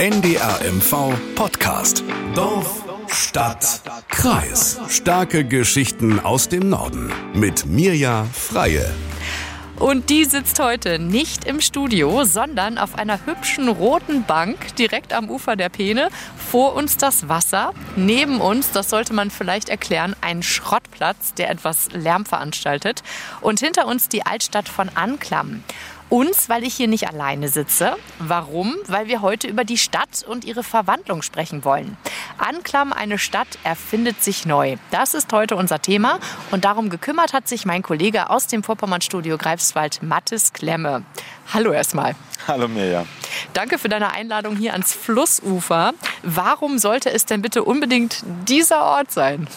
NDRMV Podcast. Dorf, Stadt, Kreis. Starke Geschichten aus dem Norden. Mit Mirja Freie. Und die sitzt heute nicht im Studio, sondern auf einer hübschen roten Bank direkt am Ufer der Peene. Vor uns das Wasser, neben uns, das sollte man vielleicht erklären, ein Schrottplatz, der etwas Lärm veranstaltet. Und hinter uns die Altstadt von Anklam. Uns, weil ich hier nicht alleine sitze. Warum? Weil wir heute über die Stadt und ihre Verwandlung sprechen wollen. Anklam, eine Stadt erfindet sich neu. Das ist heute unser Thema und darum gekümmert hat sich mein Kollege aus dem Vorpommernstudio Greifswald, Mathis Klemme. Hallo erstmal. Hallo Mirja. Danke für deine Einladung hier ans Flussufer. Warum sollte es denn bitte unbedingt dieser Ort sein?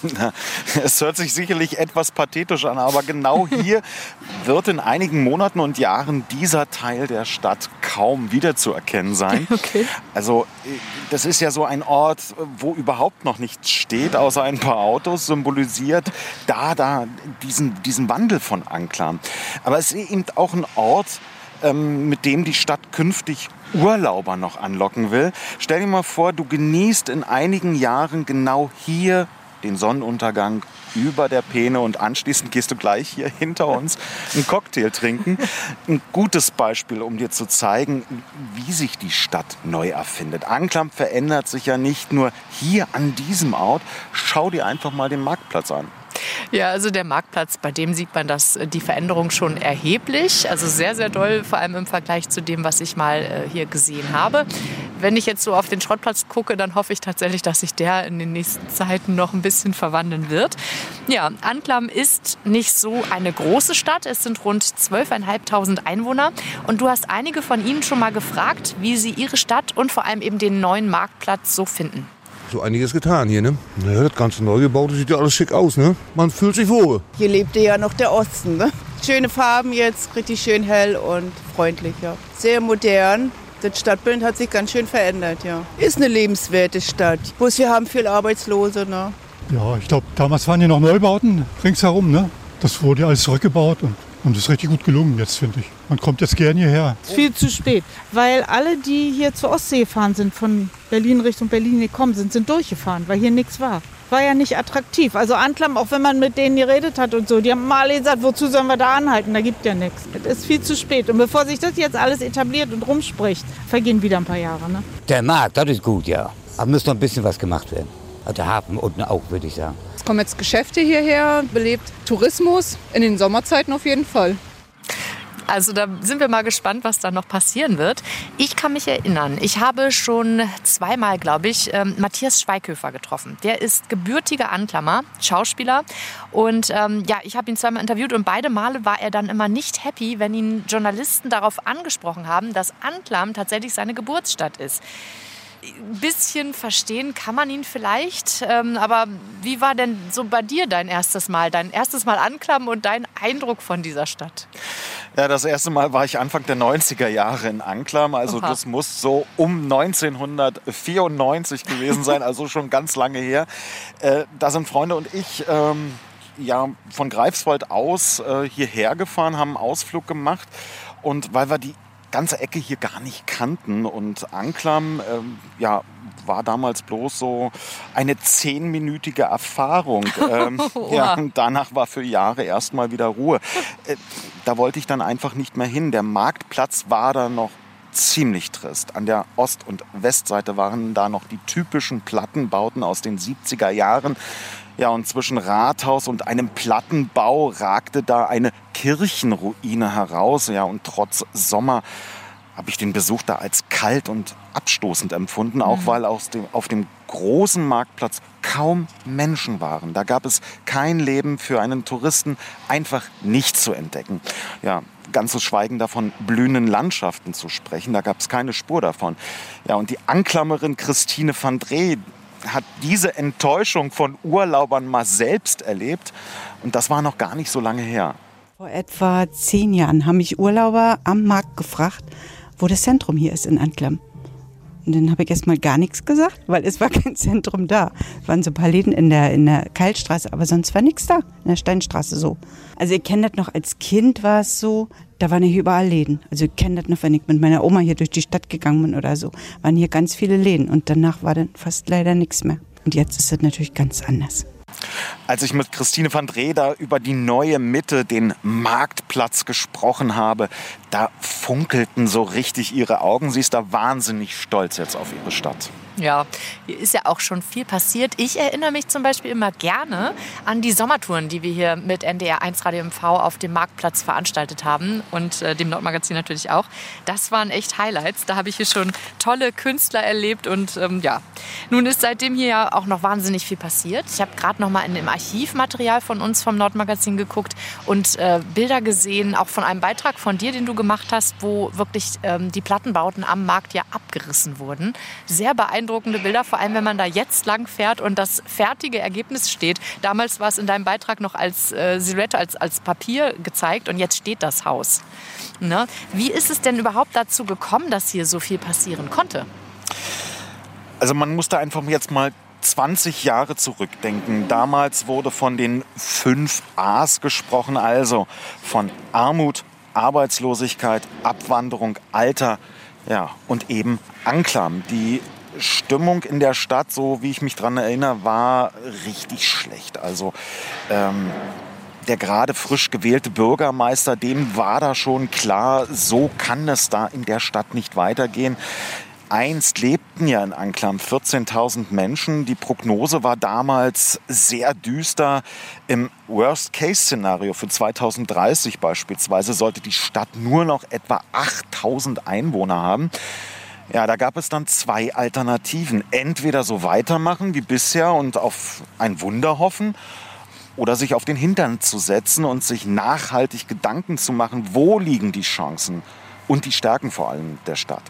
Es hört sich sicherlich etwas pathetisch an, aber genau hier wird in einigen Monaten und Jahren dieser Teil der Stadt kaum wiederzuerkennen sein. Okay. Also das ist ja so ein Ort, wo überhaupt noch nichts steht, außer ein paar Autos, symbolisiert da, da diesen, diesen Wandel von Anklam. Aber es ist eben auch ein Ort, ähm, mit dem die Stadt künftig Urlauber noch anlocken will. Stell dir mal vor, du genießt in einigen Jahren genau hier den Sonnenuntergang über der Peene und anschließend gehst du gleich hier hinter uns einen Cocktail trinken. Ein gutes Beispiel, um dir zu zeigen, wie sich die Stadt neu erfindet. Anklam verändert sich ja nicht nur hier an diesem Ort. Schau dir einfach mal den Marktplatz an. Ja, also der Marktplatz, bei dem sieht man das, die Veränderung schon erheblich. Also sehr, sehr doll, vor allem im Vergleich zu dem, was ich mal äh, hier gesehen habe. Wenn ich jetzt so auf den Schrottplatz gucke, dann hoffe ich tatsächlich, dass sich der in den nächsten Zeiten noch ein bisschen verwandeln wird. Ja, Anklam ist nicht so eine große Stadt. Es sind rund 12.500 Einwohner. Und du hast einige von ihnen schon mal gefragt, wie sie ihre Stadt und vor allem eben den neuen Marktplatz so finden so einiges getan hier, ne? Ja, das ganze neu gebaut sieht ja alles schick aus, ne? Man fühlt sich wohl. Hier lebte ja noch der Osten, ne? Schöne Farben jetzt, richtig schön hell und freundlich, ja. Sehr modern. Das Stadtbild hat sich ganz schön verändert, ja. Ist eine lebenswerte Stadt. Bloß wir haben viel Arbeitslose, ne? Ja, ich glaube, damals waren hier noch Neubauten ringsherum, ne? Das wurde alles zurückgebaut und und ist richtig gut gelungen jetzt, finde ich. Man kommt jetzt gern hierher. Viel zu spät, weil alle, die hier zur Ostsee gefahren sind, von Berlin Richtung Berlin gekommen sind, sind durchgefahren, weil hier nichts war. War ja nicht attraktiv. Also Anklam, auch wenn man mit denen geredet hat und so, die haben mal gesagt, wozu sollen wir da anhalten? Da gibt ja nichts. Es ist viel zu spät. Und bevor sich das jetzt alles etabliert und rumspricht, vergehen wieder ein paar Jahre. Ne? Der Markt, das ist gut, ja. Aber muss noch ein bisschen was gemacht werden. Also der Hafen unten auch, würde ich sagen. Es kommen jetzt Geschäfte hierher, belebt Tourismus, in den Sommerzeiten auf jeden Fall. Also da sind wir mal gespannt, was da noch passieren wird. Ich kann mich erinnern, ich habe schon zweimal, glaube ich, ähm, Matthias Schweighöfer getroffen. Der ist gebürtiger Anklammer, Schauspieler. Und ähm, ja, ich habe ihn zweimal interviewt und beide Male war er dann immer nicht happy, wenn ihn Journalisten darauf angesprochen haben, dass Anklam tatsächlich seine Geburtsstadt ist ein bisschen verstehen kann man ihn vielleicht. Ähm, aber wie war denn so bei dir dein erstes Mal, dein erstes Mal Anklam und dein Eindruck von dieser Stadt? Ja, das erste Mal war ich Anfang der 90er Jahre in Anklam. Also Oha. das muss so um 1994 gewesen sein, also schon ganz lange her. Äh, da sind Freunde und ich ähm, ja, von Greifswald aus äh, hierher gefahren, haben einen Ausflug gemacht. Und weil wir die ganze Ecke hier gar nicht kannten. Und Anklam ähm, ja, war damals bloß so eine zehnminütige Erfahrung. Ähm, ja, danach war für Jahre erstmal wieder Ruhe. Äh, da wollte ich dann einfach nicht mehr hin. Der Marktplatz war da noch ziemlich trist. An der Ost- und Westseite waren da noch die typischen Plattenbauten aus den 70er Jahren. Ja, und zwischen Rathaus und einem Plattenbau ragte da eine Kirchenruine heraus. Ja, und trotz Sommer habe ich den Besuch da als kalt und abstoßend empfunden, auch mhm. weil aus dem, auf dem großen Marktplatz kaum Menschen waren. Da gab es kein Leben für einen Touristen, einfach nichts zu entdecken. Ja, ganz zu schweigen davon, blühenden Landschaften zu sprechen, da gab es keine Spur davon. Ja, und die Anklammerin Christine van Dree hat diese Enttäuschung von Urlaubern mal selbst erlebt. Und das war noch gar nicht so lange her. Vor etwa zehn Jahren haben mich Urlauber am Markt gefragt, wo das Zentrum hier ist in Anklam. Und dann habe ich erstmal gar nichts gesagt, weil es war kein Zentrum da. Es waren so ein paar Läden in der, in der Kaltstraße, aber sonst war nichts da. In der Steinstraße so. Also ich kenne das noch, als Kind war es so, da waren hier überall Läden. Also ich kenne das noch, wenn ich mit meiner Oma hier durch die Stadt gegangen bin oder so, waren hier ganz viele Läden. Und danach war dann fast leider nichts mehr. Und jetzt ist es natürlich ganz anders. Als ich mit Christine van Dreda über die neue Mitte, den Marktplatz gesprochen habe, da funkelten so richtig ihre Augen. Sie ist da wahnsinnig stolz jetzt auf ihre Stadt. Ja, hier ist ja auch schon viel passiert. Ich erinnere mich zum Beispiel immer gerne an die Sommertouren, die wir hier mit NDR 1 Radio MV auf dem Marktplatz veranstaltet haben und äh, dem Nordmagazin natürlich auch. Das waren echt Highlights. Da habe ich hier schon tolle Künstler erlebt und ähm, ja, nun ist seitdem hier ja auch noch wahnsinnig viel passiert. Ich habe gerade noch mal in dem Archivmaterial von uns vom Nordmagazin geguckt und äh, Bilder gesehen, auch von einem Beitrag von dir, den du gemacht hast, wo wirklich ähm, die Plattenbauten am Markt ja abgerissen wurden. Sehr beeindruckend beeindruckende Bilder, vor allem wenn man da jetzt lang fährt und das fertige Ergebnis steht. Damals war es in deinem Beitrag noch als äh, Silhouette, als, als Papier gezeigt und jetzt steht das Haus. Ne? Wie ist es denn überhaupt dazu gekommen, dass hier so viel passieren konnte? Also man muss da einfach jetzt mal 20 Jahre zurückdenken. Damals wurde von den fünf A's gesprochen, also von Armut, Arbeitslosigkeit, Abwanderung, Alter ja, und eben Anklam. Die Stimmung in der Stadt, so wie ich mich daran erinnere, war richtig schlecht. Also ähm, der gerade frisch gewählte Bürgermeister, dem war da schon klar, so kann es da in der Stadt nicht weitergehen. Einst lebten ja in Anklam 14.000 Menschen. Die Prognose war damals sehr düster. Im Worst-Case-Szenario für 2030 beispielsweise sollte die Stadt nur noch etwa 8.000 Einwohner haben. Ja, da gab es dann zwei Alternativen. Entweder so weitermachen wie bisher und auf ein Wunder hoffen oder sich auf den Hintern zu setzen und sich nachhaltig Gedanken zu machen, wo liegen die Chancen und die Stärken vor allem der Stadt.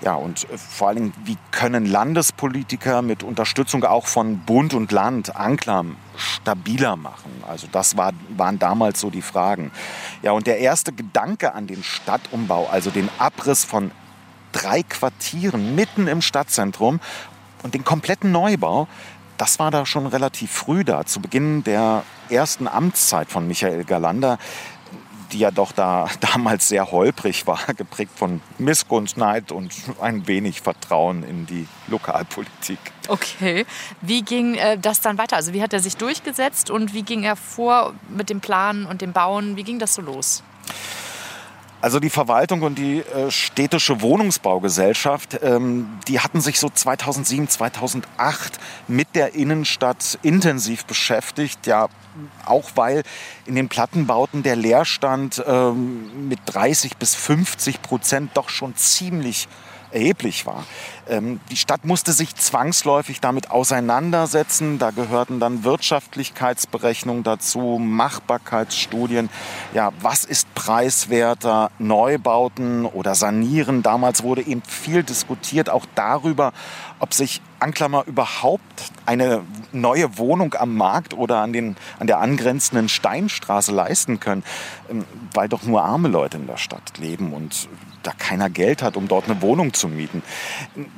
Ja, und äh, vor allem, wie können Landespolitiker mit Unterstützung auch von Bund und Land Anklam stabiler machen? Also das war, waren damals so die Fragen. Ja, und der erste Gedanke an den Stadtumbau, also den Abriss von drei Quartieren mitten im Stadtzentrum und den kompletten Neubau, das war da schon relativ früh da, zu Beginn der ersten Amtszeit von Michael Galander, die ja doch da damals sehr holprig war, geprägt von Missgunst, Neid und ein wenig Vertrauen in die Lokalpolitik. Okay, wie ging äh, das dann weiter? Also wie hat er sich durchgesetzt und wie ging er vor mit dem Planen und dem Bauen? Wie ging das so los? Also die Verwaltung und die äh, städtische Wohnungsbaugesellschaft, ähm, die hatten sich so 2007, 2008 mit der Innenstadt intensiv beschäftigt. Ja, auch weil in den Plattenbauten der Leerstand ähm, mit 30 bis 50 Prozent doch schon ziemlich erheblich war. Ähm, die Stadt musste sich zwangsläufig damit auseinandersetzen. Da gehörten dann Wirtschaftlichkeitsberechnungen dazu, Machbarkeitsstudien. Ja, was ist preiswerter? Neubauten oder Sanieren? Damals wurde eben viel diskutiert, auch darüber, ob sich Anklammer überhaupt eine neue Wohnung am Markt oder an, den, an der angrenzenden Steinstraße leisten können, ähm, weil doch nur arme Leute in der Stadt leben und da keiner Geld hat, um dort eine Wohnung zu mieten.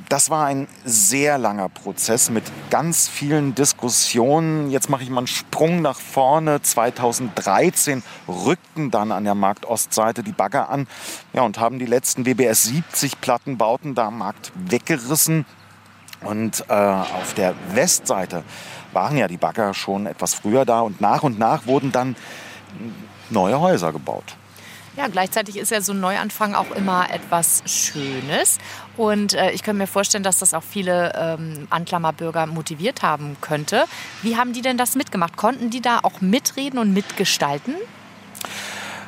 Das war ein sehr langer Prozess mit ganz vielen Diskussionen. Jetzt mache ich mal einen Sprung nach vorne. 2013 rückten dann an der Marktostseite die Bagger an ja, und haben die letzten WBS 70 Plattenbauten da am Markt weggerissen. Und äh, auf der Westseite waren ja die Bagger schon etwas früher da und nach und nach wurden dann neue Häuser gebaut. Ja, gleichzeitig ist ja so ein Neuanfang auch immer etwas Schönes. Und äh, ich könnte mir vorstellen, dass das auch viele ähm, Anklammerbürger motiviert haben könnte. Wie haben die denn das mitgemacht? Konnten die da auch mitreden und mitgestalten?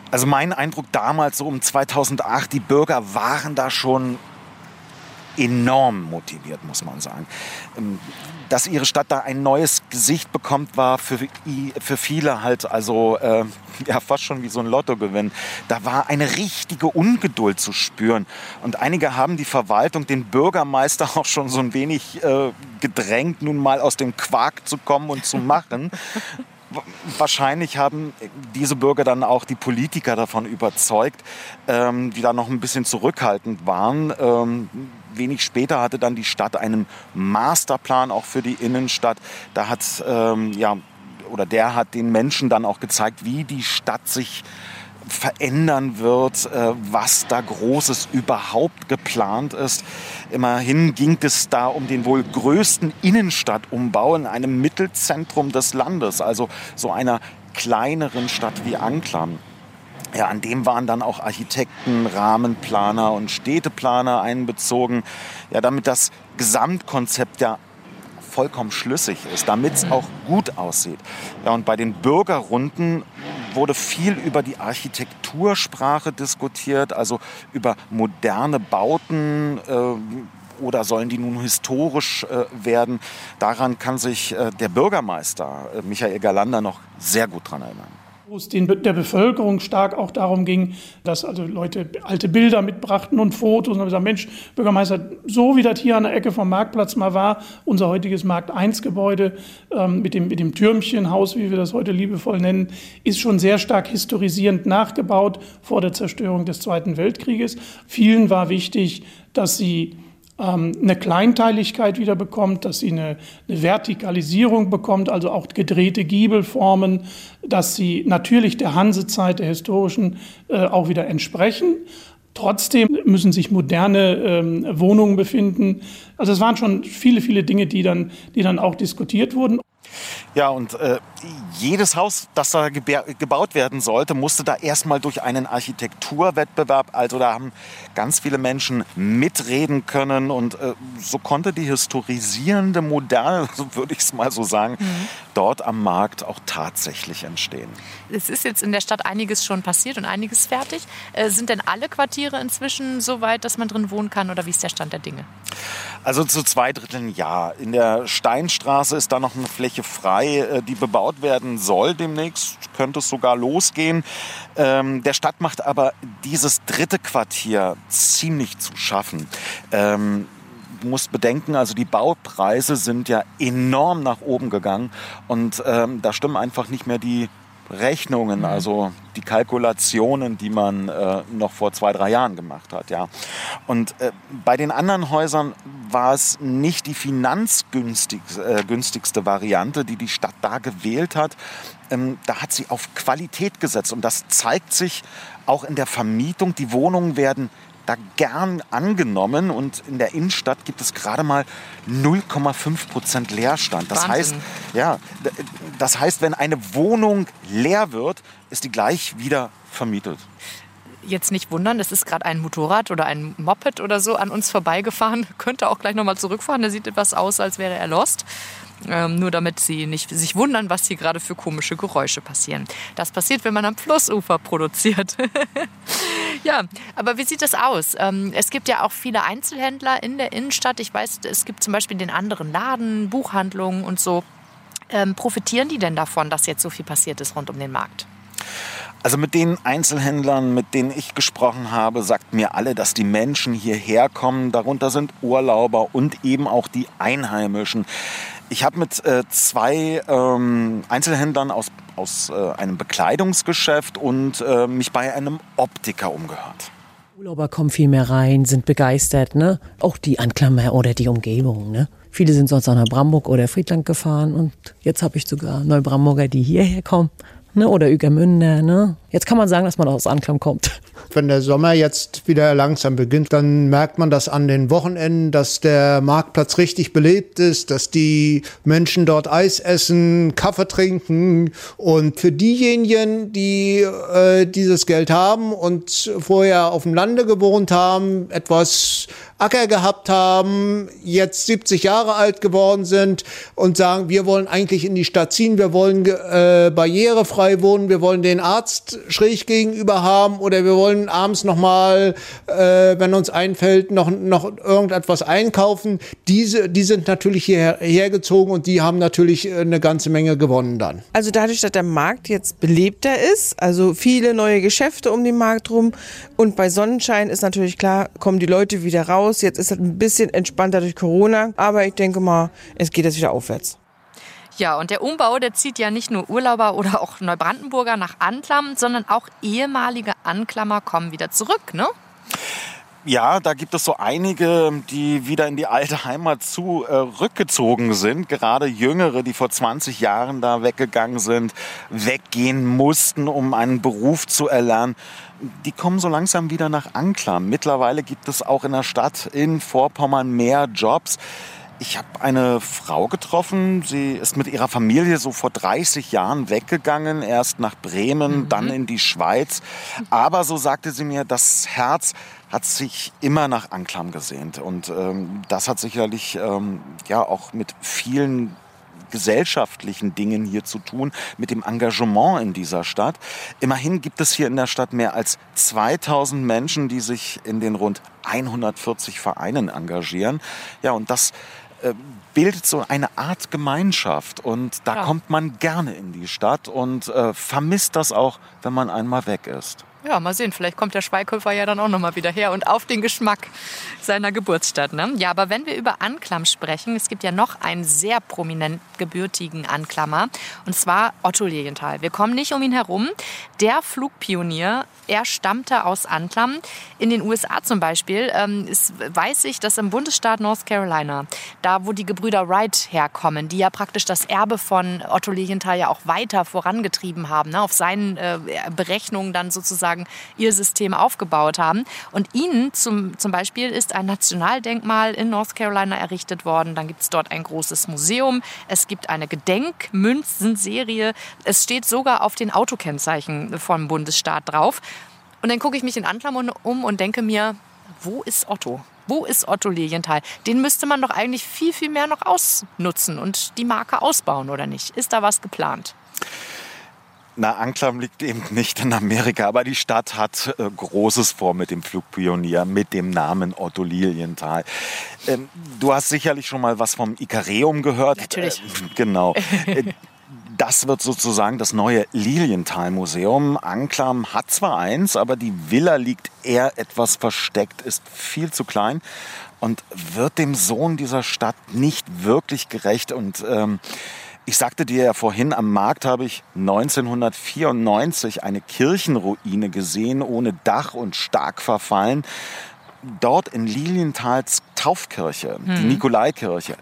Also mein Eindruck damals, so um 2008, die Bürger waren da schon enorm motiviert, muss man sagen. Ähm, dass ihre Stadt da ein neues Gesicht bekommt, war für, für viele halt also äh, ja fast schon wie so ein Lottogewinn. Da war eine richtige Ungeduld zu spüren. Und einige haben die Verwaltung, den Bürgermeister auch schon so ein wenig äh, gedrängt, nun mal aus dem Quark zu kommen und zu machen. wahrscheinlich haben diese Bürger dann auch die Politiker davon überzeugt, ähm, die da noch ein bisschen zurückhaltend waren. Ähm, wenig später hatte dann die Stadt einen Masterplan auch für die Innenstadt. Da hat ähm, ja oder der hat den Menschen dann auch gezeigt, wie die Stadt sich verändern wird, äh, was da Großes überhaupt geplant ist. Immerhin ging es da um den wohl größten Innenstadtumbau in einem Mittelzentrum des Landes, also so einer kleineren Stadt wie Anklam. Ja, an dem waren dann auch Architekten, Rahmenplaner und Städteplaner einbezogen, ja, damit das Gesamtkonzept ja vollkommen schlüssig ist, damit es auch gut aussieht. Ja, und bei den Bürgerrunden wurde viel über die Architektursprache diskutiert, also über moderne Bauten. Äh, oder sollen die nun historisch äh, werden? Daran kann sich äh, der Bürgermeister äh, Michael Galander noch sehr gut daran erinnern wo es den, der Bevölkerung stark auch darum ging, dass also Leute alte Bilder mitbrachten und Fotos und haben gesagt, Mensch, Bürgermeister, so wie das hier an der Ecke vom Marktplatz mal war, unser heutiges Markt 1 Gebäude ähm, mit, dem, mit dem Türmchenhaus, wie wir das heute liebevoll nennen, ist schon sehr stark historisierend nachgebaut vor der Zerstörung des Zweiten Weltkrieges. Vielen war wichtig, dass sie eine Kleinteiligkeit wieder bekommt, dass sie eine, eine, Vertikalisierung bekommt, also auch gedrehte Giebelformen, dass sie natürlich der Hansezeit, der historischen, äh, auch wieder entsprechen. Trotzdem müssen sich moderne ähm, Wohnungen befinden. Also es waren schon viele, viele Dinge, die dann, die dann auch diskutiert wurden. Ja, und äh, jedes Haus, das da gebaut werden sollte, musste da erstmal durch einen Architekturwettbewerb. Also da haben ganz viele Menschen mitreden können und äh, so konnte die historisierende Moderne, so würde ich es mal so sagen, mhm. dort am Markt auch tatsächlich entstehen. Es ist jetzt in der Stadt einiges schon passiert und einiges fertig. Äh, sind denn alle Quartiere inzwischen so weit, dass man drin wohnen kann oder wie ist der Stand der Dinge? Also zu zwei Dritteln ja. In der Steinstraße ist da noch eine Fläche frei, äh, die bebaut werden soll demnächst. Könnte es sogar losgehen. Ähm, der Stadt macht aber dieses dritte Quartier ziemlich zu schaffen. Ähm, du musst bedenken, also die Baupreise sind ja enorm nach oben gegangen und ähm, da stimmen einfach nicht mehr die Rechnungen, mhm. also die Kalkulationen, die man äh, noch vor zwei, drei Jahren gemacht hat. Ja. Und äh, bei den anderen Häusern war es nicht die finanzgünstigste äh, Variante, die die Stadt da gewählt hat. Ähm, da hat sie auf Qualität gesetzt und das zeigt sich auch in der Vermietung. Die Wohnungen werden da gern angenommen und in der Innenstadt gibt es gerade mal 0,5 Prozent Leerstand. Das heißt, ja, das heißt, wenn eine Wohnung leer wird, ist die gleich wieder vermietet. Jetzt nicht wundern, es ist gerade ein Motorrad oder ein Moped oder so an uns vorbeigefahren. Könnte auch gleich nochmal zurückfahren. Der sieht etwas aus, als wäre er lost. Ähm, nur damit Sie nicht sich wundern, was hier gerade für komische Geräusche passieren. Das passiert, wenn man am Flussufer produziert. ja, aber wie sieht das aus? Ähm, es gibt ja auch viele Einzelhändler in der Innenstadt. Ich weiß, es gibt zum Beispiel den anderen Laden, Buchhandlungen und so. Ähm, profitieren die denn davon, dass jetzt so viel passiert ist rund um den Markt? Also mit den Einzelhändlern, mit denen ich gesprochen habe, sagt mir alle, dass die Menschen hierher kommen. Darunter sind Urlauber und eben auch die Einheimischen. Ich habe mit äh, zwei ähm, Einzelhändlern aus, aus äh, einem Bekleidungsgeschäft und äh, mich bei einem Optiker umgehört. Urlauber kommen viel mehr rein, sind begeistert, ne? Auch die Anklammer oder die Umgebung, ne? Viele sind sonst auch nach Bramburg oder Friedland gefahren und jetzt habe ich sogar Neubramburger, die hierher kommen, ne? Oder Ügermünder, ne? Jetzt kann man sagen, dass man aus Anklam kommt. Wenn der Sommer jetzt wieder langsam beginnt, dann merkt man das an den Wochenenden, dass der Marktplatz richtig belebt ist, dass die Menschen dort Eis essen, Kaffee trinken. Und für diejenigen, die äh, dieses Geld haben und vorher auf dem Lande gewohnt haben, etwas Acker gehabt haben, jetzt 70 Jahre alt geworden sind und sagen, wir wollen eigentlich in die Stadt ziehen, wir wollen äh, barrierefrei wohnen, wir wollen den Arzt schräg gegenüber haben oder wir wollen abends nochmal, äh, wenn uns einfällt, noch, noch irgendetwas einkaufen. Diese, die sind natürlich hierher, hierher gezogen und die haben natürlich äh, eine ganze Menge gewonnen dann. Also dadurch, dass der Markt jetzt belebter ist, also viele neue Geschäfte um den Markt rum und bei Sonnenschein ist natürlich klar, kommen die Leute wieder raus. Jetzt ist es ein bisschen entspannter durch Corona, aber ich denke mal, es geht jetzt wieder aufwärts. Ja, und der Umbau, der zieht ja nicht nur Urlauber oder auch Neubrandenburger nach Anklam, sondern auch ehemalige Anklammer kommen wieder zurück, ne? Ja, da gibt es so einige, die wieder in die alte Heimat zurückgezogen äh, sind. Gerade Jüngere, die vor 20 Jahren da weggegangen sind, weggehen mussten, um einen Beruf zu erlernen. Die kommen so langsam wieder nach Anklam. Mittlerweile gibt es auch in der Stadt in Vorpommern mehr Jobs. Ich habe eine Frau getroffen, sie ist mit ihrer Familie so vor 30 Jahren weggegangen, erst nach Bremen, mhm. dann in die Schweiz. Aber so sagte sie mir, das Herz hat sich immer nach Anklam gesehnt. Und ähm, das hat sicherlich ähm, ja auch mit vielen gesellschaftlichen Dingen hier zu tun, mit dem Engagement in dieser Stadt. Immerhin gibt es hier in der Stadt mehr als 2000 Menschen, die sich in den rund 140 Vereinen engagieren. Ja, und das bildet so eine Art Gemeinschaft und da ja. kommt man gerne in die Stadt und äh, vermisst das auch, wenn man einmal weg ist. Ja, mal sehen, vielleicht kommt der Schweighöfer ja dann auch noch mal wieder her und auf den Geschmack seiner Geburtsstadt. Ne? Ja, aber wenn wir über Anklam sprechen, es gibt ja noch einen sehr prominent gebürtigen Anklammer, und zwar Otto Lilienthal. Wir kommen nicht um ihn herum. Der Flugpionier, er stammte aus Anklam. In den USA zum Beispiel ähm, ist, weiß ich, dass im Bundesstaat North Carolina, da wo die Gebrüder Wright herkommen, die ja praktisch das Erbe von Otto Lilienthal ja auch weiter vorangetrieben haben, ne? auf seinen äh, Berechnungen dann sozusagen sozusagen ihr System aufgebaut haben. Und ihnen zum, zum Beispiel ist ein Nationaldenkmal in North Carolina errichtet worden. Dann gibt es dort ein großes Museum. Es gibt eine Gedenkmünzenserie. Es steht sogar auf den Autokennzeichen vom Bundesstaat drauf. Und dann gucke ich mich in Antlam um und denke mir, wo ist Otto? Wo ist Otto Lilienthal? Den müsste man doch eigentlich viel, viel mehr noch ausnutzen und die Marke ausbauen, oder nicht? Ist da was geplant? Na, Anklam liegt eben nicht in Amerika, aber die Stadt hat äh, Großes vor mit dem Flugpionier, mit dem Namen Otto Lilienthal. Ähm, du hast sicherlich schon mal was vom Ikareum gehört. Natürlich. Äh, genau. Äh, das wird sozusagen das neue Lilienthal-Museum. Anklam hat zwar eins, aber die Villa liegt eher etwas versteckt, ist viel zu klein und wird dem Sohn dieser Stadt nicht wirklich gerecht. Und ähm, ich sagte dir ja vorhin, am Markt habe ich 1994 eine Kirchenruine gesehen, ohne Dach und stark verfallen. Dort in Lilienthals Taufkirche, hm. die Nikolaikirche,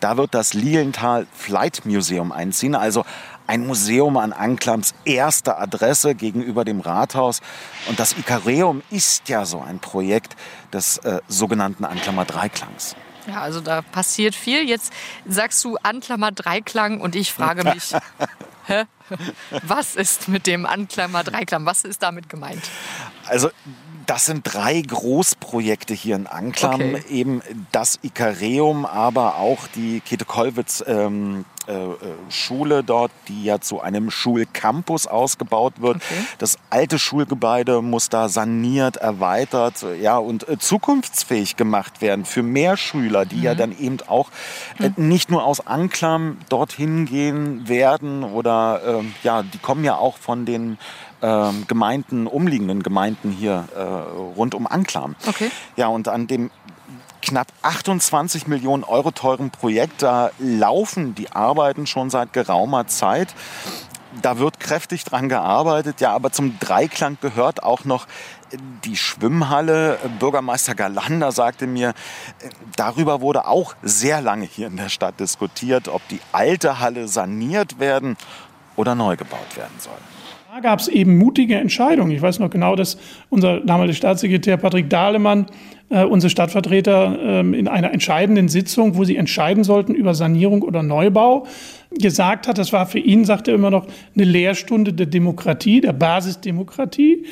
da wird das Lilienthal Flight Museum einziehen, also ein Museum an Anklams erster Adresse gegenüber dem Rathaus. Und das Ikareum ist ja so ein Projekt des äh, sogenannten Anklammer Dreiklangs. Ja, also da passiert viel. Jetzt sagst du Anklammer Dreiklang und ich frage mich, hä? was ist mit dem Anklammer Dreiklang? Was ist damit gemeint? Also das sind drei Großprojekte hier in Anklam. Okay. Eben das Ikareum, aber auch die Käthe-Kollwitz ähm, äh, äh, Schule dort, die ja zu einem Schulcampus ausgebaut wird. Okay. Das alte Schulgebäude muss da saniert, erweitert ja, und äh, zukunftsfähig gemacht werden für mehr Schüler, die mhm. ja dann eben auch äh, mhm. nicht nur aus Anklam dorthin gehen werden oder ähm, ja, die kommen ja auch von den ähm, Gemeinden, umliegenden Gemeinden hier äh, rund um Anklam. Okay. Ja, und an dem knapp 28 Millionen Euro teuren Projekt, da laufen die Arbeiten schon seit geraumer Zeit. Da wird kräftig dran gearbeitet, ja, aber zum Dreiklang gehört auch noch die Schwimmhalle. Bürgermeister Galander sagte mir, darüber wurde auch sehr lange hier in der Stadt diskutiert, ob die alte Halle saniert werden oder neu gebaut werden soll. Da gab es eben mutige Entscheidungen. Ich weiß noch genau, dass unser damaliger Staatssekretär Patrick Dahlemann, äh, unsere Stadtvertreter, äh, in einer entscheidenden Sitzung, wo sie entscheiden sollten über Sanierung oder Neubau, gesagt hat, das war für ihn, sagt er immer noch, eine Lehrstunde der Demokratie, der Basisdemokratie,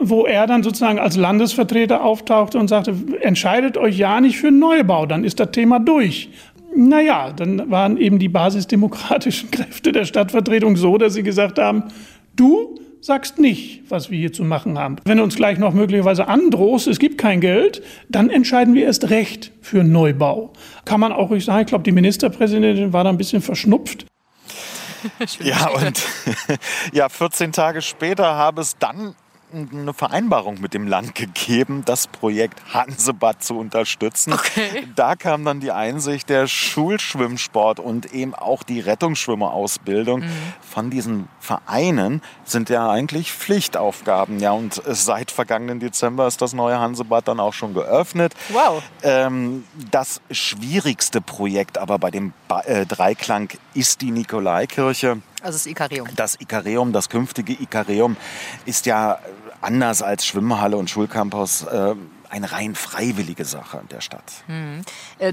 wo er dann sozusagen als Landesvertreter auftauchte und sagte, entscheidet euch ja nicht für einen Neubau, dann ist das Thema durch. Naja, dann waren eben die basisdemokratischen Kräfte der Stadtvertretung so, dass sie gesagt haben, Du sagst nicht, was wir hier zu machen haben. Wenn du uns gleich noch möglicherweise androhst, es gibt kein Geld, dann entscheiden wir erst recht für Neubau. Kann man auch ruhig sagen, ich glaube, die Ministerpräsidentin war da ein bisschen verschnupft. ja, und ja, 14 Tage später habe es dann eine Vereinbarung mit dem Land gegeben, das Projekt Hansebad zu unterstützen. Okay. Da kam dann die Einsicht, der Schulschwimmsport und eben auch die Rettungsschwimmerausbildung mhm. von diesen Vereinen sind ja eigentlich Pflichtaufgaben. Ja, und seit vergangenen Dezember ist das neue Hansebad dann auch schon geöffnet. Wow. Ähm, das schwierigste Projekt aber bei dem ba äh, Dreiklang ist die Nikolaikirche. Also das Ikareum. Das Ikareum, das künftige Ikareum, ist ja anders als Schwimmhalle und Schulcampus äh, eine rein freiwillige Sache der Stadt. Hm.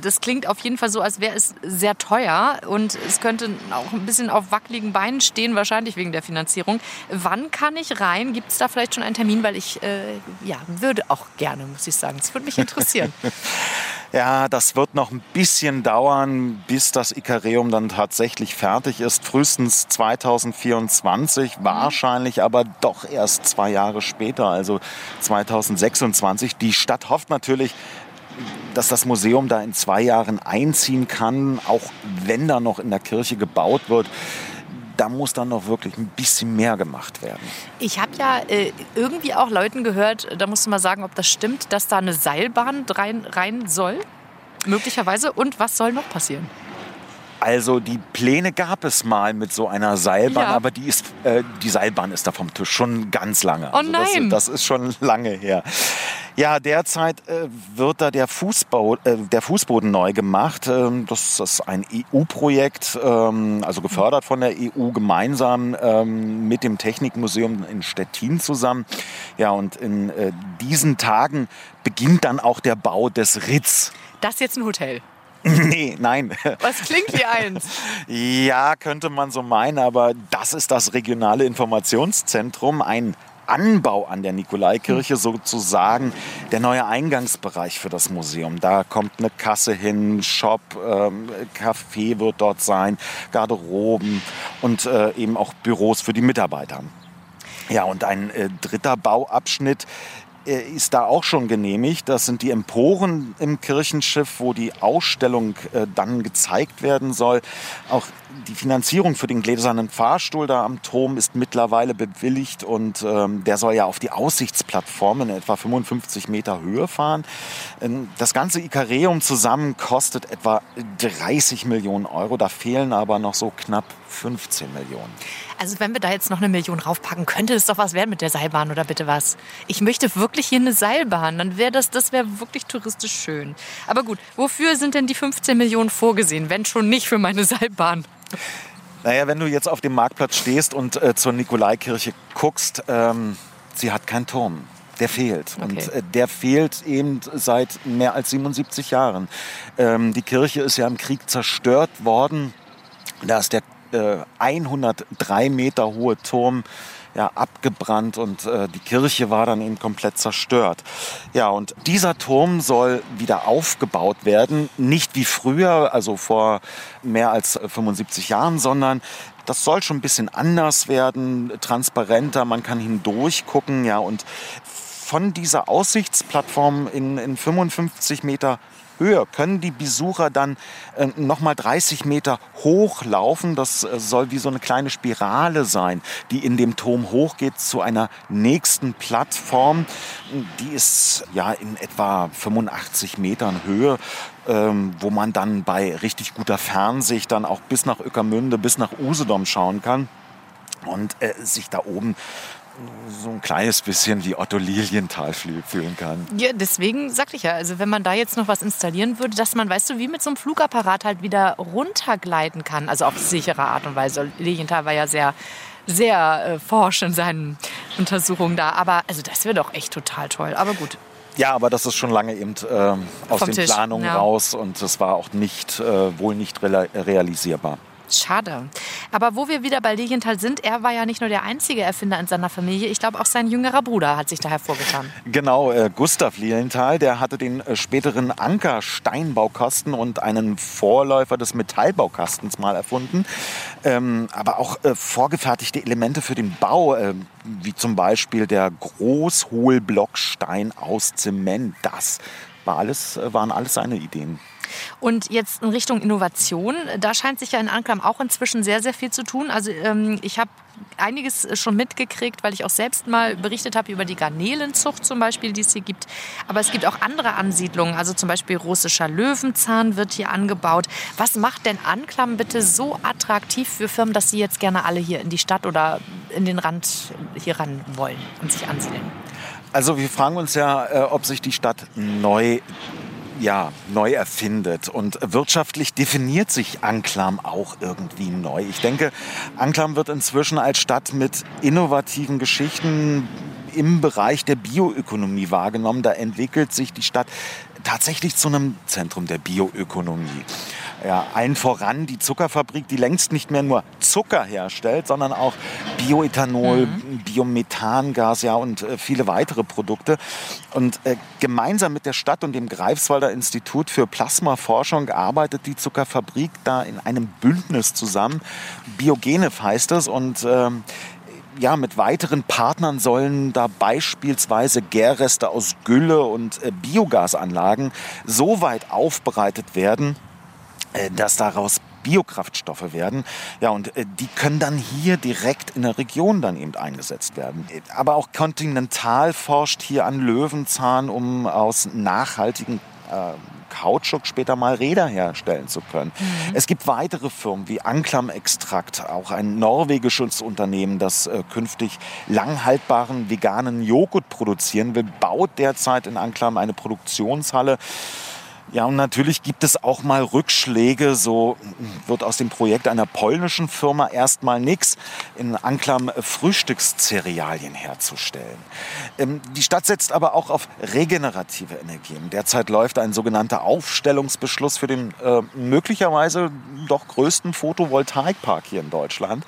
Das klingt auf jeden Fall so, als wäre es sehr teuer und es könnte auch ein bisschen auf wackeligen Beinen stehen, wahrscheinlich wegen der Finanzierung. Wann kann ich rein? Gibt es da vielleicht schon einen Termin? Weil ich äh, ja, würde auch gerne, muss ich sagen. Das würde mich interessieren. Ja, das wird noch ein bisschen dauern, bis das Ikareum dann tatsächlich fertig ist. Frühestens 2024, mhm. wahrscheinlich aber doch erst zwei Jahre später, also 2026. Die Stadt hofft natürlich, dass das Museum da in zwei Jahren einziehen kann, auch wenn da noch in der Kirche gebaut wird da muss dann noch wirklich ein bisschen mehr gemacht werden. Ich habe ja äh, irgendwie auch Leuten gehört, da musst du mal sagen, ob das stimmt, dass da eine Seilbahn rein, rein soll, möglicherweise. Und was soll noch passieren? Also die Pläne gab es mal mit so einer Seilbahn, ja. aber die, ist, äh, die Seilbahn ist da vom Tisch schon ganz lange. Oh also nein! Das, das, ist schon lange her. Ja, derzeit äh, wird da der, Fußbau, äh, der Fußboden neu gemacht. Ähm, das ist ein EU-Projekt, ähm, also gefördert von der EU gemeinsam ähm, mit dem Technikmuseum in Stettin zusammen. Ja, und in äh, diesen Tagen beginnt dann auch der Bau des Ritz. Das ist jetzt ein Hotel. Nee, nein. Was klingt wie eins? ja, könnte man so meinen, aber das ist das regionale Informationszentrum, ein Anbau an der Nikolaikirche hm. sozusagen der neue Eingangsbereich für das Museum. Da kommt eine Kasse hin, Shop, ähm, Café wird dort sein, Garderoben und äh, eben auch Büros für die Mitarbeiter. Ja, und ein äh, dritter Bauabschnitt ist da auch schon genehmigt. Das sind die Emporen im Kirchenschiff, wo die Ausstellung äh, dann gezeigt werden soll. Auch die Finanzierung für den gläsernen Fahrstuhl da am Turm ist mittlerweile bewilligt und ähm, der soll ja auf die Aussichtsplattform in etwa 55 Meter Höhe fahren. Ähm, das ganze Ikareum zusammen kostet etwa 30 Millionen Euro. Da fehlen aber noch so knapp 15 Millionen. Also wenn wir da jetzt noch eine Million raufpacken, könnte es doch was werden mit der Seilbahn oder bitte was? Ich möchte wirklich hier eine Seilbahn. Dann wäre das, das wäre wirklich touristisch schön. Aber gut, wofür sind denn die 15 Millionen vorgesehen, wenn schon nicht für meine Seilbahn? Naja, wenn du jetzt auf dem Marktplatz stehst und äh, zur Nikolaikirche guckst, ähm, sie hat keinen Turm. Der fehlt. Okay. Und äh, der fehlt eben seit mehr als 77 Jahren. Ähm, die Kirche ist ja im Krieg zerstört worden. Da ist der äh, 103 Meter hohe Turm ja, abgebrannt und äh, die Kirche war dann eben komplett zerstört. Ja, und dieser Turm soll wieder aufgebaut werden, nicht wie früher, also vor mehr als 75 Jahren, sondern das soll schon ein bisschen anders werden, transparenter, man kann hindurch gucken, ja, und von dieser Aussichtsplattform in, in 55 Meter Höhe können die Besucher dann äh, noch mal 30 Meter hochlaufen. Das äh, soll wie so eine kleine Spirale sein, die in dem Turm hochgeht zu einer nächsten Plattform. Die ist ja in etwa 85 Metern Höhe. Ähm, wo man dann bei richtig guter Fernsicht dann auch bis nach Öckermünde, bis nach Usedom schauen kann und äh, sich da oben so ein kleines bisschen wie Otto Lilienthal fühlen kann. Ja, deswegen sagte ich ja, also wenn man da jetzt noch was installieren würde, dass man, weißt du, wie mit so einem Flugapparat halt wieder runtergleiten kann, also auf sichere Art und Weise. Lilienthal war ja sehr sehr äh, forsch in seinen Untersuchungen da, aber also das wäre doch echt total toll, aber gut. Ja, aber das ist schon lange eben äh, aus Vom den Tisch. Planungen ja. raus und es war auch nicht, äh, wohl nicht realisierbar. Schade. Aber wo wir wieder bei Lilienthal sind, er war ja nicht nur der einzige Erfinder in seiner Familie. Ich glaube, auch sein jüngerer Bruder hat sich da hervorgetan. Genau, äh, Gustav Lilienthal, der hatte den äh, späteren Anker-Steinbaukasten und einen Vorläufer des Metallbaukastens mal erfunden. Ähm, aber auch äh, vorgefertigte Elemente für den Bau, äh, wie zum Beispiel der Großhohlblockstein aus Zement. Das war alles, äh, waren alles seine Ideen. Und jetzt in Richtung Innovation, da scheint sich ja in Anklam auch inzwischen sehr, sehr viel zu tun. Also ähm, ich habe einiges schon mitgekriegt, weil ich auch selbst mal berichtet habe über die Garnelenzucht zum Beispiel, die es hier gibt. Aber es gibt auch andere Ansiedlungen, also zum Beispiel russischer Löwenzahn wird hier angebaut. Was macht denn Anklam bitte so attraktiv für Firmen, dass sie jetzt gerne alle hier in die Stadt oder in den Rand hier ran wollen und sich ansiedeln? Also wir fragen uns ja, äh, ob sich die Stadt neu ja, neu erfindet. Und wirtschaftlich definiert sich Anklam auch irgendwie neu. Ich denke, Anklam wird inzwischen als Stadt mit innovativen Geschichten im Bereich der Bioökonomie wahrgenommen. Da entwickelt sich die Stadt tatsächlich zu einem Zentrum der Bioökonomie. Ja, allen voran die Zuckerfabrik, die längst nicht mehr nur Zucker herstellt, sondern auch Bioethanol, mhm. Biomethangas ja, und äh, viele weitere Produkte. Und äh, gemeinsam mit der Stadt und dem Greifswalder Institut für Plasmaforschung arbeitet die Zuckerfabrik da in einem Bündnis zusammen. Biogenef heißt es und ähm, ja, mit weiteren Partnern sollen da beispielsweise Gärreste aus Gülle und äh, Biogasanlagen so weit aufbereitet werden, äh, dass daraus Biokraftstoffe werden. Ja, und äh, die können dann hier direkt in der Region dann eben eingesetzt werden. Aber auch Continental forscht hier an Löwenzahn, um aus nachhaltigen äh, Kautschuk später mal Räder herstellen zu können. Mhm. Es gibt weitere Firmen wie Anklam Extrakt, auch ein norwegisches Unternehmen, das äh, künftig langhaltbaren veganen Joghurt produzieren will, baut derzeit in Anklam eine Produktionshalle ja, und natürlich gibt es auch mal Rückschläge. So wird aus dem Projekt einer polnischen Firma erstmal nichts, in Anklam Frühstückszerealien herzustellen. Ähm, die Stadt setzt aber auch auf regenerative Energien. Derzeit läuft ein sogenannter Aufstellungsbeschluss für den äh, möglicherweise doch größten Photovoltaikpark hier in Deutschland.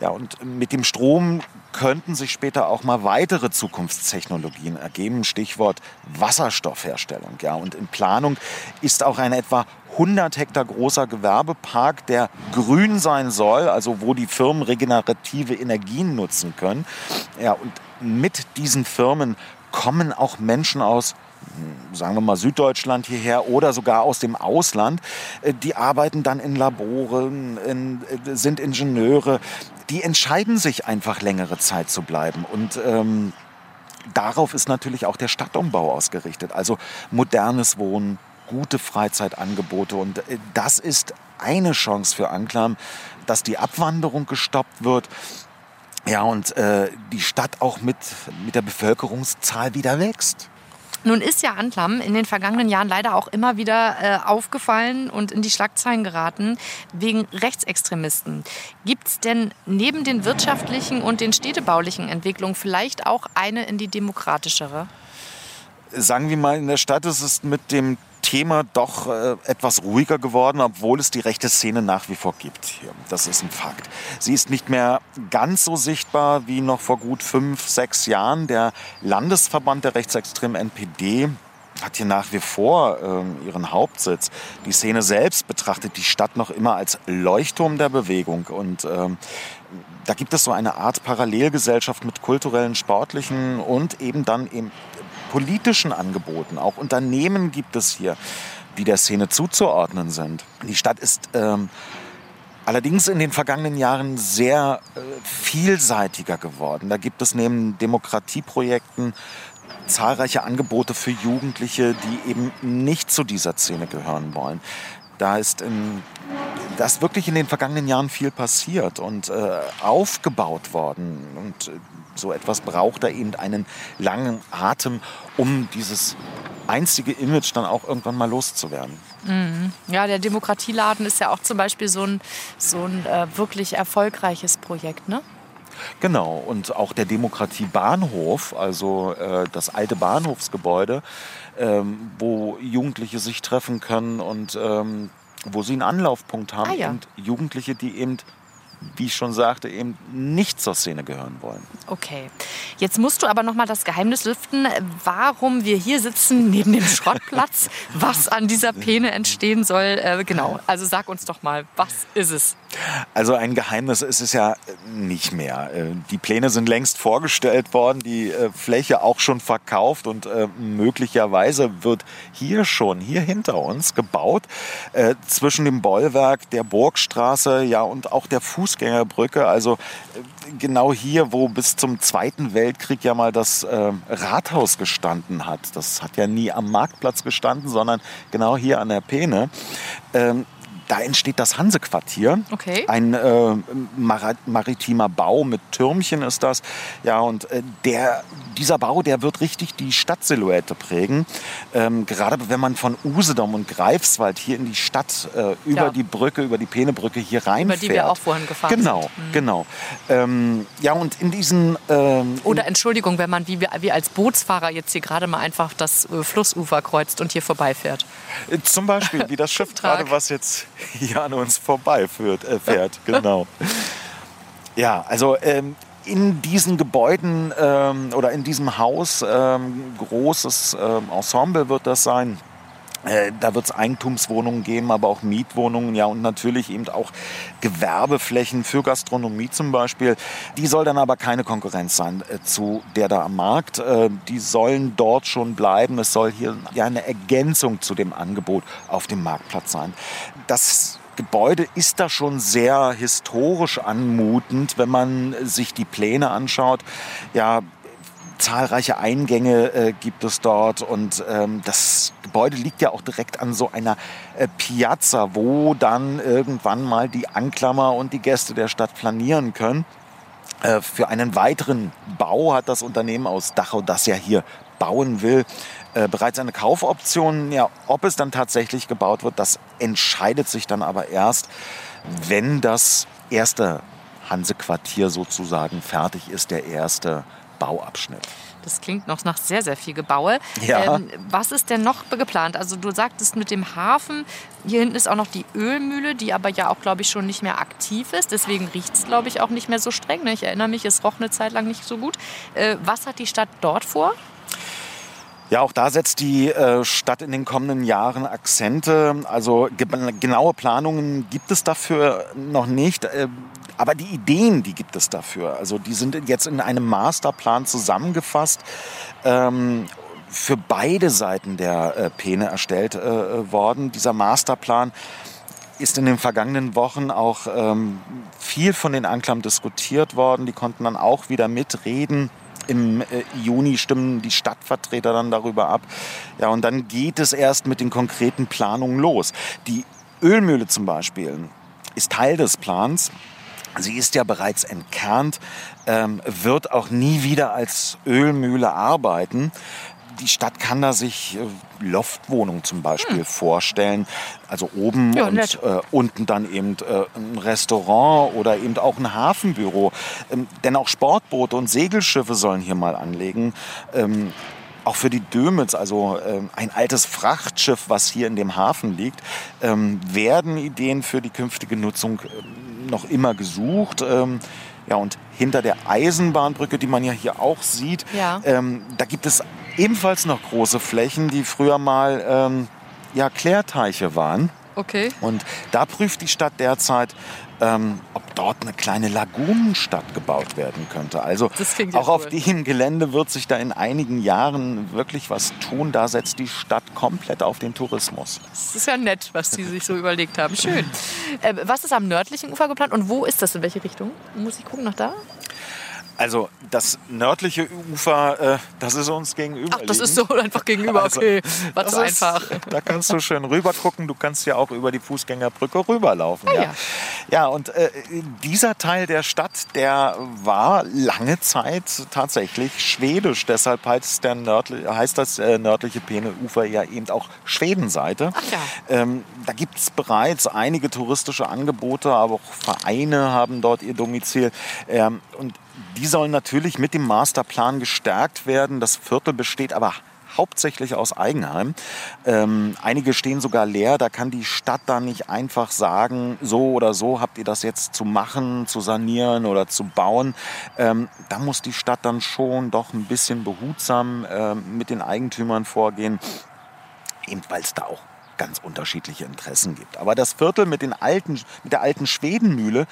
Ja, und mit dem Strom könnten sich später auch mal weitere Zukunftstechnologien ergeben. Stichwort Wasserstoffherstellung. Ja, und in Planung ist auch ein etwa 100 Hektar großer Gewerbepark, der grün sein soll, also wo die Firmen regenerative Energien nutzen können. Ja, und mit diesen Firmen kommen auch Menschen aus sagen wir mal Süddeutschland hierher oder sogar aus dem Ausland. Äh, die arbeiten dann in Laboren, in, äh, sind Ingenieure. Die entscheiden sich einfach längere Zeit zu bleiben. Und ähm, darauf ist natürlich auch der Stadtumbau ausgerichtet. Also modernes Wohnen, gute Freizeitangebote. Und äh, das ist eine Chance für Anklam, dass die Abwanderung gestoppt wird. Ja, und äh, die Stadt auch mit, mit der Bevölkerungszahl wieder wächst. Nun ist ja Antlam in den vergangenen Jahren leider auch immer wieder äh, aufgefallen und in die Schlagzeilen geraten wegen Rechtsextremisten. Gibt es denn neben den wirtschaftlichen und den städtebaulichen Entwicklungen vielleicht auch eine in die demokratischere? Sagen wir mal, in der Stadt ist es mit dem Thema doch äh, etwas ruhiger geworden, obwohl es die rechte Szene nach wie vor gibt. Das ist ein Fakt. Sie ist nicht mehr ganz so sichtbar wie noch vor gut fünf, sechs Jahren. Der Landesverband der rechtsextremen NPD hat hier nach wie vor äh, ihren Hauptsitz. Die Szene selbst betrachtet die Stadt noch immer als Leuchtturm der Bewegung und ähm, da gibt es so eine Art Parallelgesellschaft mit kulturellen, sportlichen und eben dann eben politischen Angeboten. Auch Unternehmen gibt es hier, die der Szene zuzuordnen sind. Die Stadt ist ähm, allerdings in den vergangenen Jahren sehr äh, vielseitiger geworden. Da gibt es neben Demokratieprojekten zahlreiche Angebote für Jugendliche, die eben nicht zu dieser Szene gehören wollen. Da ist in, da ist wirklich in den vergangenen Jahren viel passiert und äh, aufgebaut worden. Und äh, so etwas braucht da eben einen langen Atem, um dieses einstige Image dann auch irgendwann mal loszuwerden. Mhm. Ja, der Demokratieladen ist ja auch zum Beispiel so ein, so ein äh, wirklich erfolgreiches Projekt, ne? Genau, und auch der Demokratiebahnhof, also äh, das alte Bahnhofsgebäude, ähm, wo Jugendliche sich treffen können und ähm, wo sie einen Anlaufpunkt haben ah, ja. und Jugendliche, die eben wie ich schon sagte, eben nicht zur Szene gehören wollen. Okay. Jetzt musst du aber noch mal das Geheimnis lüften, warum wir hier sitzen neben dem Schrottplatz, was an dieser Peene entstehen soll. Äh, genau. Also sag uns doch mal, was ist es? Also ein Geheimnis ist es ja nicht mehr. Äh, die Pläne sind längst vorgestellt worden, die äh, Fläche auch schon verkauft und äh, möglicherweise wird hier schon, hier hinter uns gebaut, zwischen dem Bollwerk der Burgstraße ja und auch der Fußgängerbrücke. Also genau hier, wo bis zum Zweiten Weltkrieg ja mal das Rathaus gestanden hat. Das hat ja nie am Marktplatz gestanden, sondern genau hier an der Peene. Ähm, da entsteht das Hansequartier. Okay. Ein äh, maritimer Bau mit Türmchen ist das. Ja, und äh, der, dieser Bau, der wird richtig die Stadtsilhouette prägen. Ähm, gerade wenn man von Usedom und Greifswald hier in die Stadt äh, über ja. die Brücke, über die Peenebrücke hier reinfährt. Über die wir auch vorhin gefahren genau, sind. Genau, genau. Ähm, ja, und in diesen... Ähm, Oder Entschuldigung, wenn man wie, wie als Bootsfahrer jetzt hier gerade mal einfach das äh, Flussufer kreuzt und hier vorbeifährt. Äh, zum Beispiel, wie das Schiff gerade, was jetzt hier an uns vorbeiführt, äh, fährt, genau. Ja, also ähm, in diesen Gebäuden ähm, oder in diesem Haus, ähm, großes ähm, Ensemble wird das sein. Äh, da wird es Eigentumswohnungen geben, aber auch Mietwohnungen, ja, und natürlich eben auch Gewerbeflächen für Gastronomie zum Beispiel. Die soll dann aber keine Konkurrenz sein äh, zu der da am Markt. Äh, die sollen dort schon bleiben. Es soll hier ja eine Ergänzung zu dem Angebot auf dem Marktplatz sein. Das Gebäude ist da schon sehr historisch anmutend, wenn man sich die Pläne anschaut. Ja, zahlreiche Eingänge äh, gibt es dort und ähm, das Gebäude liegt ja auch direkt an so einer äh, Piazza, wo dann irgendwann mal die Anklammer und die Gäste der Stadt flanieren können. Äh, für einen weiteren Bau hat das Unternehmen aus Dachau, das ja hier bauen will, äh, bereits eine Kaufoption. Ja, ob es dann tatsächlich gebaut wird, das entscheidet sich dann aber erst, wenn das erste Hansequartier sozusagen fertig ist, der erste Bauabschnitt. Das klingt noch nach sehr, sehr viel Gebaue. Ja. Ähm, was ist denn noch geplant? Also du sagtest mit dem Hafen, hier hinten ist auch noch die Ölmühle, die aber ja auch, glaube ich, schon nicht mehr aktiv ist. Deswegen riecht es, glaube ich, auch nicht mehr so streng. Ich erinnere mich, es roch eine Zeit lang nicht so gut. Äh, was hat die Stadt dort vor? Ja, auch da setzt die äh, Stadt in den kommenden Jahren Akzente. Also ge genaue Planungen gibt es dafür noch nicht. Äh, aber die Ideen, die gibt es dafür. Also die sind jetzt in einem Masterplan zusammengefasst. Ähm, für beide Seiten der äh, erstellt äh, worden. Dieser Masterplan ist in den vergangenen Wochen auch ähm, viel von den Anklern diskutiert worden. Die konnten dann auch wieder mitreden. Im äh, Juni stimmen die Stadtvertreter dann darüber ab. Ja, und dann geht es erst mit den konkreten Planungen los. Die Ölmühle zum Beispiel ist Teil des Plans. Sie ist ja bereits entkernt, ähm, wird auch nie wieder als Ölmühle arbeiten. Die Stadt kann da sich äh, Loftwohnungen zum Beispiel hm. vorstellen. Also oben ja, und äh, unten dann eben äh, ein Restaurant oder eben auch ein Hafenbüro. Ähm, denn auch Sportboote und Segelschiffe sollen hier mal anlegen. Ähm, auch für die Dömitz, also äh, ein altes Frachtschiff, was hier in dem Hafen liegt, ähm, werden Ideen für die künftige Nutzung äh, noch immer gesucht. Ähm, ja, und hinter der Eisenbahnbrücke, die man ja hier auch sieht, ja. ähm, da gibt es ebenfalls noch große Flächen, die früher mal ähm, ja, Klärteiche waren. Okay. Und da prüft die Stadt derzeit, ähm, ob dort eine kleine Lagunenstadt gebaut werden könnte. Also auch auf dem Gelände wird sich da in einigen Jahren wirklich was tun. Da setzt die Stadt komplett auf den Tourismus. Das ist ja nett, was die sich so überlegt haben. Schön. Äh, was ist am nördlichen Ufer geplant und wo ist das? In welche Richtung? Muss ich gucken nach da? Also das nördliche Ufer, äh, das ist uns gegenüber. Ach, das ist so einfach gegenüber, also, okay. War zu einfach. Da kannst du schön rüber gucken. Du kannst ja auch über die Fußgängerbrücke rüberlaufen. Ah, ja. ja. ja, und äh, dieser Teil der Stadt, der war lange Zeit tatsächlich schwedisch. Deshalb heißt, der nördli heißt das äh, nördliche Peeneufer ja eben auch Schwedenseite. Ach ja. Ähm, da gibt es bereits einige touristische Angebote, aber auch Vereine haben dort ihr Domizil. Ähm, und die sollen natürlich mit dem Masterplan gestärkt werden. Das Viertel besteht aber hauptsächlich aus Eigenheim. Ähm, einige stehen sogar leer. Da kann die Stadt dann nicht einfach sagen, so oder so habt ihr das jetzt zu machen, zu sanieren oder zu bauen. Ähm, da muss die Stadt dann schon doch ein bisschen behutsam äh, mit den Eigentümern vorgehen, eben weil es da auch ganz unterschiedliche Interessen gibt. Aber das Viertel mit, den alten, mit der alten Schwedenmühle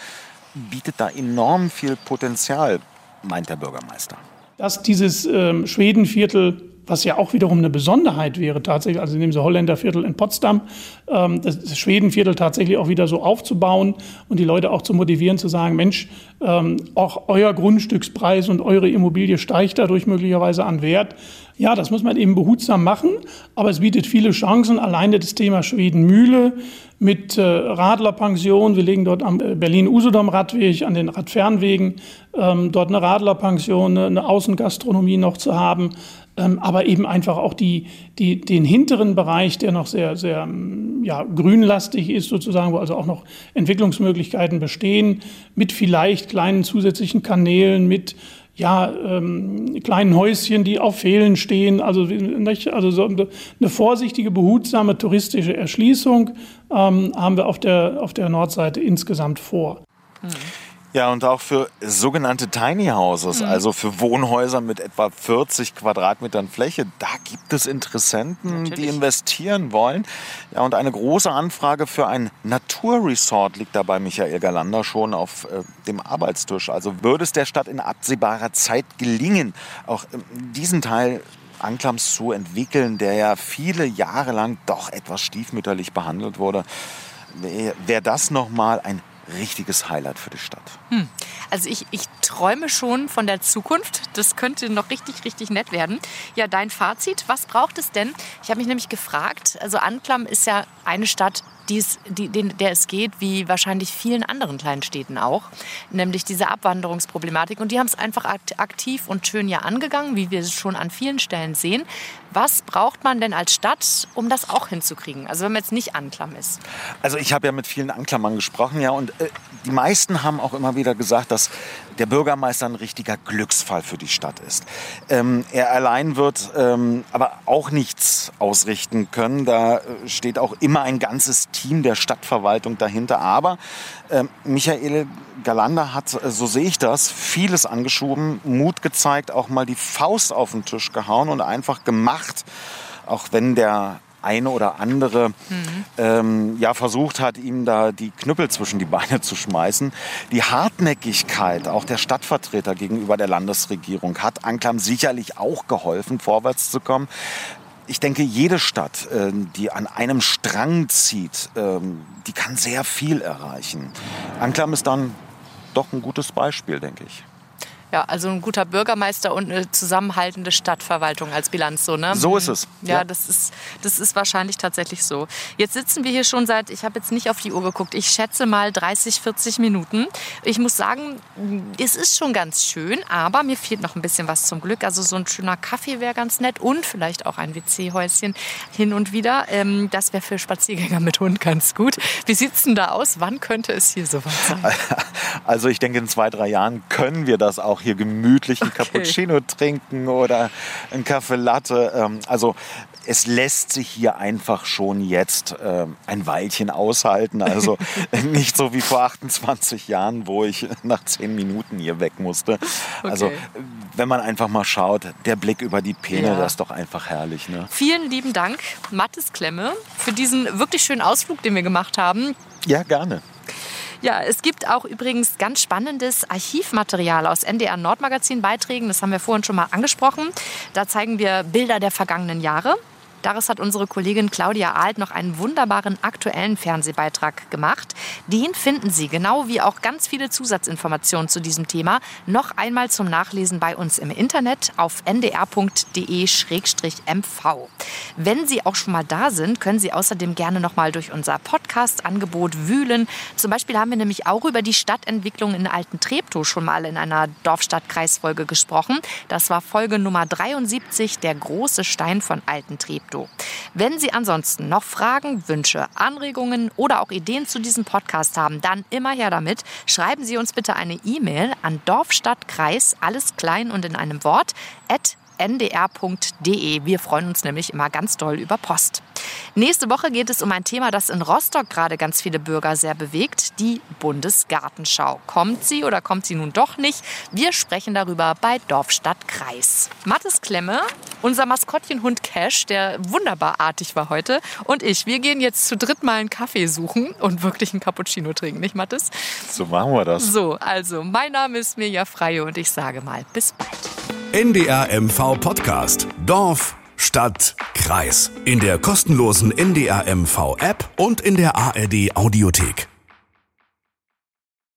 bietet da enorm viel Potenzial, meint der Bürgermeister. Dass dieses ähm, Schwedenviertel was ja auch wiederum eine Besonderheit wäre, tatsächlich, also nehmen Sie Holländerviertel in Potsdam, ähm, das Schwedenviertel tatsächlich auch wieder so aufzubauen und die Leute auch zu motivieren, zu sagen, Mensch, ähm, auch euer Grundstückspreis und eure Immobilie steigt dadurch möglicherweise an Wert. Ja, das muss man eben behutsam machen, aber es bietet viele Chancen. Alleine das Thema Schwedenmühle mit äh, Radlerpension. Wir legen dort am äh, Berlin-Usedom-Radweg, an den Radfernwegen, ähm, dort eine Radlerpension, eine, eine Außengastronomie noch zu haben. Ähm, aber eben einfach auch die, die, den hinteren Bereich, der noch sehr, sehr ähm, ja, grünlastig ist, sozusagen, wo also auch noch Entwicklungsmöglichkeiten bestehen, mit vielleicht kleinen zusätzlichen Kanälen, mit ja, ähm, kleinen Häuschen, die auf Fehlen stehen. Also, also so eine vorsichtige, behutsame touristische Erschließung ähm, haben wir auf der, auf der Nordseite insgesamt vor. Mhm. Ja, und auch für sogenannte Tiny Houses, mhm. also für Wohnhäuser mit etwa 40 Quadratmetern Fläche, da gibt es Interessenten, Natürlich. die investieren wollen. Ja, und eine große Anfrage für ein Naturresort liegt da bei Michael Galander schon auf äh, dem Arbeitstisch. Also würde es der Stadt in absehbarer Zeit gelingen, auch äh, diesen Teil Anklams zu entwickeln, der ja viele Jahre lang doch etwas stiefmütterlich behandelt wurde, wäre das nochmal ein richtiges Highlight für die Stadt. Hm. Also ich, ich träume schon von der Zukunft. Das könnte noch richtig, richtig nett werden. Ja, dein Fazit, was braucht es denn? Ich habe mich nämlich gefragt, also Anklam ist ja eine Stadt, dies, die, den, der es geht, wie wahrscheinlich vielen anderen kleinen Städten auch, nämlich diese Abwanderungsproblematik. Und die haben es einfach aktiv und schön ja angegangen, wie wir es schon an vielen Stellen sehen. Was braucht man denn als Stadt, um das auch hinzukriegen? Also wenn man jetzt nicht Anklam ist. Also ich habe ja mit vielen Anklammern gesprochen, ja, und äh, die meisten haben auch immer wieder gesagt, dass der Bürgermeister ein richtiger Glücksfall für die Stadt ist. Ähm, er allein wird ähm, aber auch nichts ausrichten können. Da äh, steht auch immer ein ganzes Team der Stadtverwaltung dahinter. Aber äh, Michael Galander hat, äh, so sehe ich das, vieles angeschoben, Mut gezeigt, auch mal die Faust auf den Tisch gehauen und einfach gemacht. Auch wenn der eine oder andere mhm. ähm, ja versucht hat, ihm da die Knüppel zwischen die Beine zu schmeißen. Die Hartnäckigkeit auch der Stadtvertreter gegenüber der Landesregierung hat Anklam sicherlich auch geholfen, vorwärts zu kommen ich denke, jede Stadt, ähm, die an einem Strang zieht, ähm, die kann sehr viel erreichen. Anklam ist dann doch ein gutes Beispiel, denke ich. Ja, also ein guter Bürgermeister und eine zusammenhaltende Stadtverwaltung als Bilanz so, ne? So ist es. Ja, ja, Das, ist, das ist wahrscheinlich tatsächlich so. Jetzt sitzen wir hier schon seit, ich habe jetzt nicht auf die Uhr geguckt, ich schätze mal 30, 40 Minuten. Ich muss sagen, es ist schon ganz schön, aber mir fehlt noch ein bisschen was zum Glück. Also so ein schöner Kaffee wäre ganz nett und vielleicht auch ein WC-Häuschen hin und wieder. Ähm, das wäre für Spaziergänger mit Hund ganz gut. Wie sieht es denn da aus? Wann könnte es hier soweit sein? Also ich denke, in zwei, drei Jahren können wir das auch hier gemütlich einen okay. Cappuccino trinken oder einen Kaffee Latte. Ähm, also es lässt sich hier einfach schon jetzt äh, ein Weilchen aushalten. Also nicht so wie vor 28 Jahren, wo ich nach 10 Minuten hier weg musste. Also, okay. Also wenn man einfach mal schaut, der Blick über die Peene, ja. das ist doch einfach herrlich. Ne? Vielen lieben Dank, Mattes Klemme, für diesen wirklich schönen Ausflug, den wir gemacht haben. Ja, gerne. Ja, es gibt auch übrigens ganz spannendes Archivmaterial aus NDR Nordmagazin Beiträgen. Das haben wir vorhin schon mal angesprochen. Da zeigen wir Bilder der vergangenen Jahre. Daraus hat unsere Kollegin Claudia Alt noch einen wunderbaren aktuellen Fernsehbeitrag gemacht. Den finden Sie, genau wie auch ganz viele Zusatzinformationen zu diesem Thema, noch einmal zum Nachlesen bei uns im Internet auf ndr.de-mv. Wenn Sie auch schon mal da sind, können Sie außerdem gerne noch mal durch unser Podcast-Angebot wühlen. Zum Beispiel haben wir nämlich auch über die Stadtentwicklung in Alten Treptow schon mal in einer Dorfstadt-Kreisfolge gesprochen. Das war Folge Nummer 73, der große Stein von Alten Treptow. Krypto. Wenn Sie ansonsten noch Fragen, Wünsche, Anregungen oder auch Ideen zu diesem Podcast haben, dann immer her damit. Schreiben Sie uns bitte eine E-Mail an Dorfstadtkreis, alles klein und in einem Wort, at ndr.de. Wir freuen uns nämlich immer ganz doll über Post. Nächste Woche geht es um ein Thema, das in Rostock gerade ganz viele Bürger sehr bewegt, die Bundesgartenschau. Kommt sie oder kommt sie nun doch nicht? Wir sprechen darüber bei Dorfstadt Kreis. Mathis Klemme, unser Maskottchenhund Cash, der wunderbar artig war heute, und ich, wir gehen jetzt zu dritt mal einen Kaffee suchen und wirklich einen Cappuccino trinken, nicht Mathis? So machen wir das. So, also, mein Name ist Mirja Freie und ich sage mal, bis bald. NDR MV Podcast. Dorf, Stadt, Kreis. In der kostenlosen NDR MV App und in der ARD Audiothek.